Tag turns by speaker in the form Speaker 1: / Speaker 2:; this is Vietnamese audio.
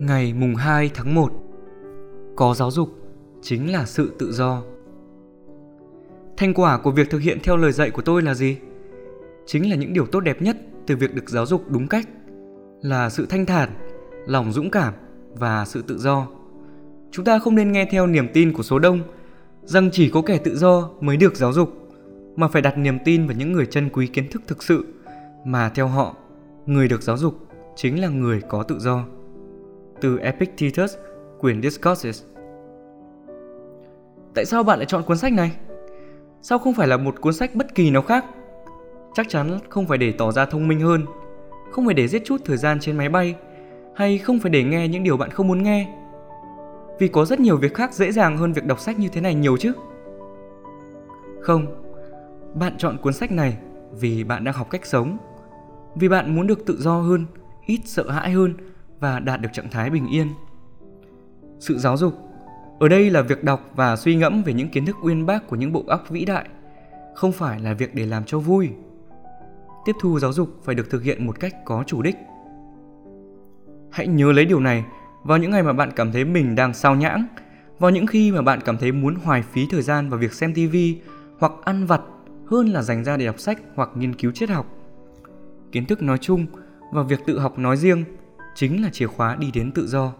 Speaker 1: Ngày mùng 2 tháng 1 Có giáo dục chính là sự tự do. Thành quả của việc thực hiện theo lời dạy của tôi là gì? Chính là những điều tốt đẹp nhất từ việc được giáo dục đúng cách, là sự thanh thản, lòng dũng cảm và sự tự do. Chúng ta không nên nghe theo niềm tin của số đông rằng chỉ có kẻ tự do mới được giáo dục, mà phải đặt niềm tin vào những người chân quý kiến thức thực sự mà theo họ, người được giáo dục chính là người có tự do. Từ Epictetus, quyển Discourses. Tại sao bạn lại chọn cuốn sách này? Sao không phải là một cuốn sách bất kỳ nào khác? Chắc chắn không phải để tỏ ra thông minh hơn, không phải để giết chút thời gian trên máy bay, hay không phải để nghe những điều bạn không muốn nghe. Vì có rất nhiều việc khác dễ dàng hơn việc đọc sách như thế này nhiều chứ. Không, bạn chọn cuốn sách này vì bạn đang học cách sống, vì bạn muốn được tự do hơn, ít sợ hãi hơn và đạt được trạng thái bình yên. Sự giáo dục ở đây là việc đọc và suy ngẫm về những kiến thức uyên bác của những bộ óc vĩ đại, không phải là việc để làm cho vui. Tiếp thu giáo dục phải được thực hiện một cách có chủ đích. Hãy nhớ lấy điều này vào những ngày mà bạn cảm thấy mình đang sao nhãng, vào những khi mà bạn cảm thấy muốn hoài phí thời gian vào việc xem TV hoặc ăn vặt hơn là dành ra để đọc sách hoặc nghiên cứu triết học. Kiến thức nói chung và việc tự học nói riêng chính là chìa khóa đi đến tự do.